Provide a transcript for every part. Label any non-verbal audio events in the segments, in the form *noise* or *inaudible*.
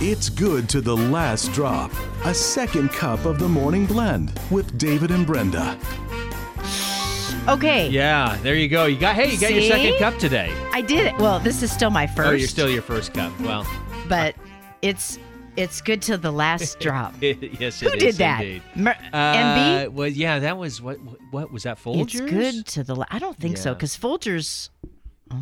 It's good to the last drop. A second cup of the morning blend with David and Brenda. Okay. Yeah, there you go. You got hey, you got your second cup today. I did it. Well, this is still my first. Oh, you're still your first cup. Well, But it's it's good till the last *laughs* drop. *laughs* yes, Who did that? indeed. Mer- Uh, MB? Well, yeah, that was what? What was that? Folgers? It's good to the. La- I don't think so because Folgers.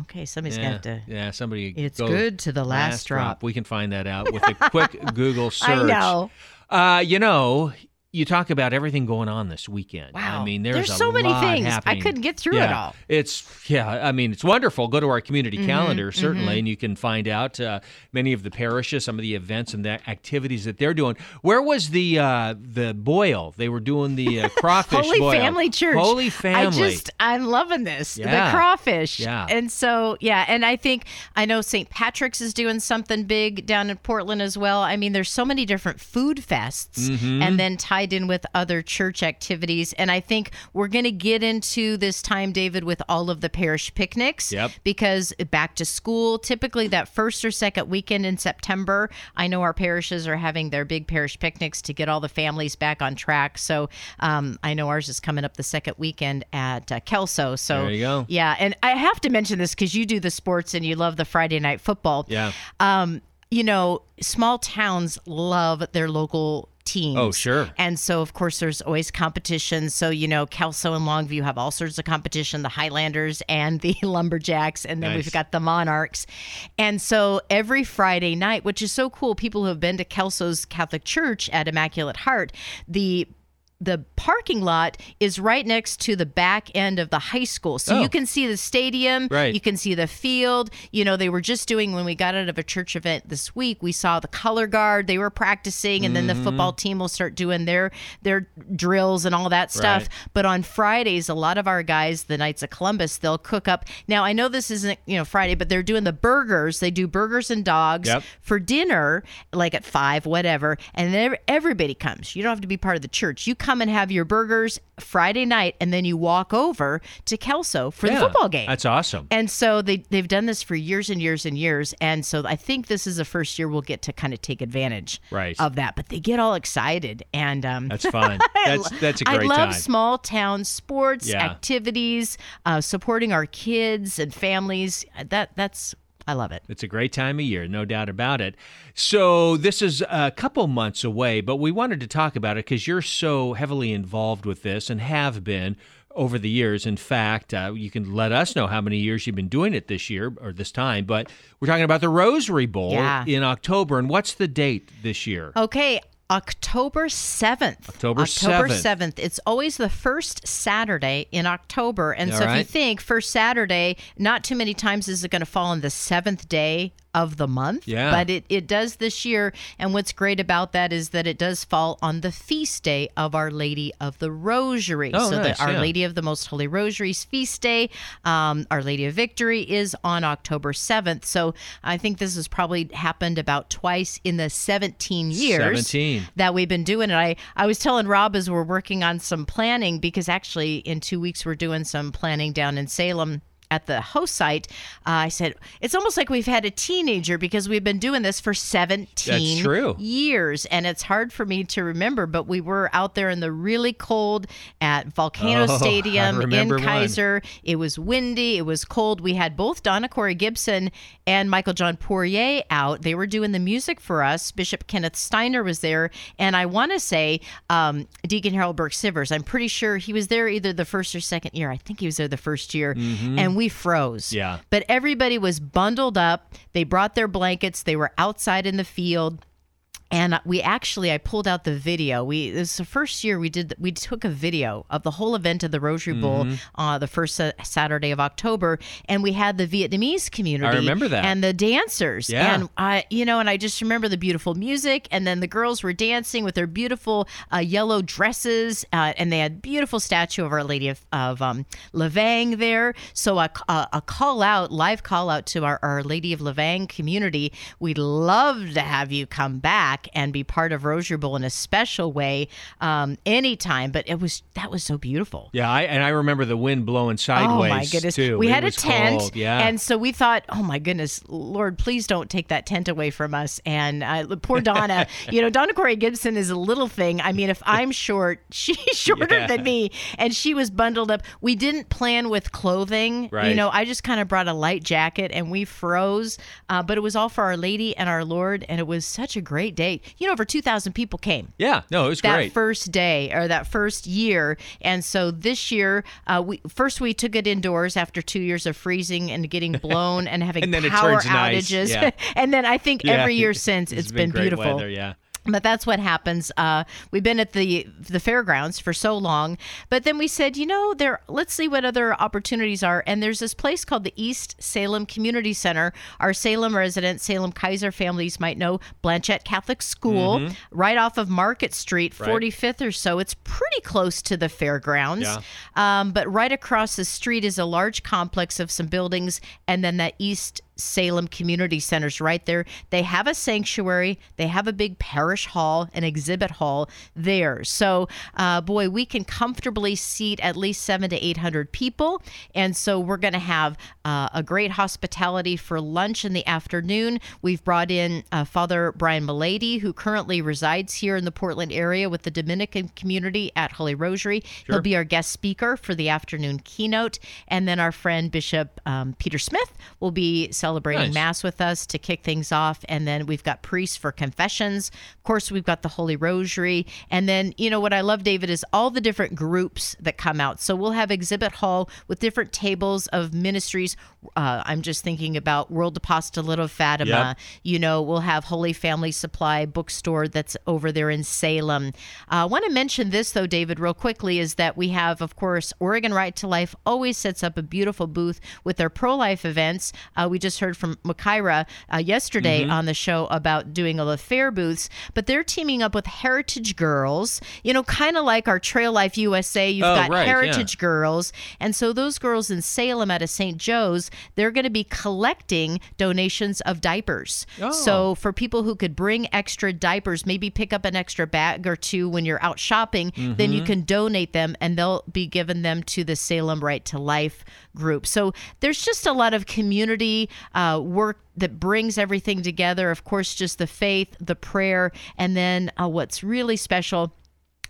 Okay, somebody's Yeah, have to. yeah. Somebody. It's go good to the last drop. We can find that out with a quick *laughs* Google search. I know. Uh, you know, you talk about everything going on this weekend. Wow. I mean, there's, There's a so many things. I couldn't get through it all. It's yeah. I mean, it's wonderful. Go to our community Mm-hmm, calendar certainly, and you can find out uh, many of the parishes, some of the events and the activities that they're doing. Where was the uh, the boil? They were doing the uh, *laughs* crawfish Holy boil. Family Church. Holy Family. I just I'm loving this. Yeah. The crawfish. Yeah. And so yeah, and I think I know St. Patrick's is doing something big down in Portland as well. I mean, there's so many different food fests Mm-hmm. and then tied in with other church activities. And I think we're gonna get into this time, David, with all of the parish picnics. Yep. Because back to school, typically that first or second weekend in September, I know our parishes are having their big parish picnics to get all the families back on track. So um, I know ours is coming up the second weekend at uh, Kelso. So There you go. Yeah, and I have to mention this because you do the sports and you love the Friday night football. Yeah. Um, you know, small towns love their local teams. Oh, sure. And so, of course, there's always competition. So, you know, Kelso and Longview have all sorts of competition the Highlanders and the *laughs* Lumberjacks. And then Nice. we've got the Monarchs. And so every Friday night, which is so cool, people who have been to Kelso's Catholic Church at Immaculate Heart, the the parking lot is right next to the back end of the high school. So Oh. you can see the stadium, Right. you can see the field. You know, they were just doing when we got out of a church event this week, we saw the color guard, they were practicing and then the football Mm-hmm. team will start doing their their drills and all that stuff. Right. But on Fridays, a lot of our guys, the Knights of Columbus, they'll cook up. Now, I know this isn't, you know, Friday, but they're doing the burgers. They do burgers and dogs Yep. for dinner, like at five, whatever. And then everybody comes. You don't have to be part of the church. You come and have your burgers Friday night, and then you walk over to Kelso for Yeah, the football game. That's awesome. And so they they've done this for years and years and years. And so I think this is the first year we'll get to kind of take advantage Right. of that. But they get all excited and um That's fun. *laughs* That's that's a great I love time. small town sports, Yeah. activities, uh, supporting our kids and families. That that's I love it. It's a great time of year, no doubt about it. So, this is a couple months away, but we wanted to talk about it because you're so heavily involved with this and have been over the years. In fact, uh, you can let us know how many years you've been doing it this year or this time, but we're talking about the Rosary Bowl Yeah. in October. And what's the date this year? Okay, October 7th. October October 7th. 7th. It's always the first Saturday in October. And All so if you think first Saturday, not too many times is it going to fall on the seventh day of the month. Yeah. But it, it does this year. And what's great about that is that it does fall on the feast day of Our Lady of the Rosary. Oh, so nice, the Our yeah. Lady of the Most Holy Rosary's feast day, um, Our Lady of Victory, is on October 7th. So I think this has probably happened about twice in the 17 years 17. that we've been doing it. I, I was telling Rob as we're working on some planning because actually in two weeks we're doing some planning down in Salem at the host site. Uh, I said it's almost like we've had a teenager because we've been doing this for 17 That's true. years, and it's hard for me to remember. But we were out there in the really cold at Volcano Oh, Stadium in remember one. Keizer. It was windy. It was cold. We had both Donna Cori Gibson and Michael John Poirier out. They were doing the music for us. Bishop Kenneth Steiner was there, and I want to say um, Deacon Harold Burke Sivers. I'm pretty sure he was there either the first or second year. I think he was there the first year, and we froze. Mm-hmm. Yeah. But everybody was bundled up. They brought their blankets. They were outside in the field. And we actually, I pulled out the video. We this is the first year we did. We took a video of the whole event of the Rosary Bowl Mm-hmm. uh, the first sa- Saturday of October, and we had the Vietnamese community. i remember that. and the dancers. Yeah. and I, you know, and I just remember the beautiful music, and then the girls were dancing with their beautiful uh, yellow dresses, uh, and they had beautiful statue of Our Lady of, of um, La Vang there. So a, a, a call out, live call out to our Our Lady of La Vang community. We'd love to have you come back back and be part of Rosary Bowl in a special way um, anytime. But it was that was so beautiful. Yeah, I, and I remember the wind blowing sideways. Oh my goodness! Too. We It had a tent, cold, Yeah, and so we thought, oh my goodness, Lord, please don't take that tent away from us. And uh, poor *laughs* Donna, you know, Donna Cori Gibson is a little thing. I mean, if I'm short, *laughs* she's *laughs* shorter Yeah. than me, and she was bundled up. We didn't plan with clothing. You know, I just kind of brought a light jacket, and we froze. Uh, but it was all for Our Lady and our Lord, and it was such a great day. You know, over two thousand people came yeah. No, it was great. that first day or that first year. And so this year, uh, we first we took it indoors after two years of freezing and getting *laughs* blown and having And then power turns nice, outages. yeah. *laughs* and then I think Yeah. every year *laughs* since It's it's been, great beautiful. Weather, yeah. But that's what happens. Uh, we've been at the the fairgrounds for so long, but then we said, you know, there. Let's see what other opportunities are. And there's this place called the East Salem Community Center. Our Salem residents, Salem Keizer families might know Blanchet Catholic School, right off of Market Street, Mm-hmm. Right. 45th or so. It's pretty close to the fairgrounds. Yeah. Um, but right across the street is a large complex of some buildings, and then that East Salem Community Center's right there. They have a sanctuary, they have a big parish hall, an exhibit hall there. So, uh, boy, we can comfortably seat at least seven to 800 people. And so we're going to have uh, a great hospitality for lunch in the afternoon. We've brought in uh, Father Brian Mullady, who currently resides here in the Portland area with the Dominican community at Holy Rosary. He'll be our guest speaker for the afternoon keynote. And then our friend Bishop um, Peter Smith will be celebrating Nice. Mass with us to kick things off. And then we've got priests for confessions. Of course, we've got the Holy Rosary. And then, you know, what I love, David, is all the different groups that come out. So we'll have exhibit hall with different tables of ministries. Uh, I'm just thinking about World Apostolate of Fatima. Yep. You know, we'll have Holy Family Supply bookstore that's over there in Salem. Uh, I want to mention this, though, David, real quickly, is that we have, of course, Oregon Right to Life always sets up a beautiful booth with their pro life events. Uh, we just heard from Makaira uh, yesterday Mm-hmm. on the show about doing all the fair booths, but they're teaming up with Heritage Girls, you know, kind of like our Trail Life USA. You've Oh, got right, yeah. Heritage girls. And so those girls in Salem out of St. Joe's, they're going to be collecting donations of diapers. Oh. So for people who could bring extra diapers, maybe pick up an extra bag or two when you're out shopping, then Mm-hmm. you can donate them and they'll be given them to the Salem Right to Life group. So there's just a lot of community uh, work that brings everything together. Of course, just the faith, the prayer, and then uh, what's really special.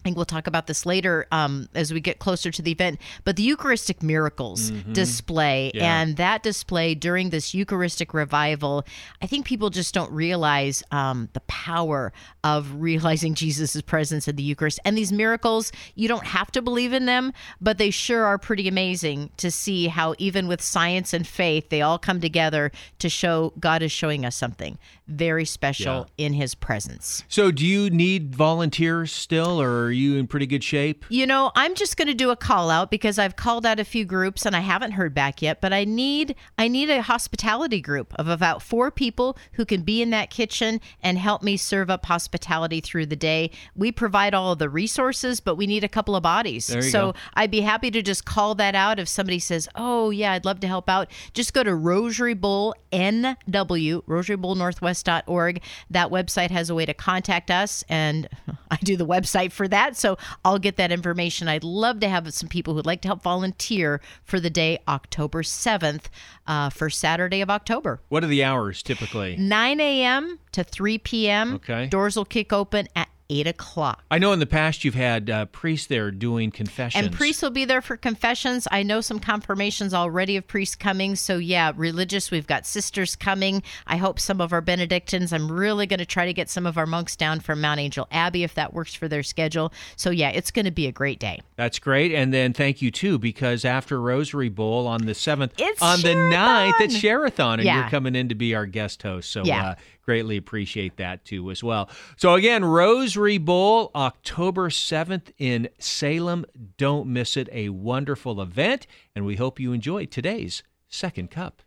I think we'll talk about this later um, as we get closer to the event. But the Eucharistic miracles display Mm-hmm. Yeah. and that display during this Eucharistic revival, I think people just don't realize um, the power of *laughs* realizing Jesus' presence in the Eucharist. And these miracles, you don't have to believe in them, but they sure are pretty amazing to see how, even with science and faith, they all come together to show God is showing us something very special in his presence. So, do you need volunteers still, or you in pretty good shape? You know, I'm just going to do a call out because I've called out a few groups and I haven't heard back yet, but I need I need a hospitality group of about 4 people who can be in that kitchen and help me serve up hospitality through the day. We provide all of the resources, but we need a couple of bodies. So, go. I'd be happy to just call that out if somebody says, "Oh, yeah, I'd love to help out." Just go to Rosary Bowl NW, rosarybowlnorthwest.org. That website has a way to contact us and *laughs* I do the website for that, so I'll get that information. I'd love to have some people who'd like to help volunteer for the day October 7th, uh, for Saturday of October. What are the hours typically? 9 a.m. to 3 p.m. Okay. Doors will kick open at 8 o'clock. I know in the past you've had uh, priests there doing confessions. And priests will be there for confessions. I know some confirmations already of priests coming. So, yeah, religious, we've got sisters coming. I hope some of our Benedictines. I'm really going to try to get some of our monks down from Mount Angel Abbey if that works for their schedule. So, yeah, it's going to be a great day. That's great. And then thank you too, because after Rosary Bowl on the seventh, It's on the 9th, it's Sherathon, and Yeah. you're coming in to be our guest host. So Yeah. uh, greatly appreciate that too as well. So again, Rosary Bowl, October 7th in Salem. Don't miss it. A wonderful event. And we hope you enjoy today's second cup.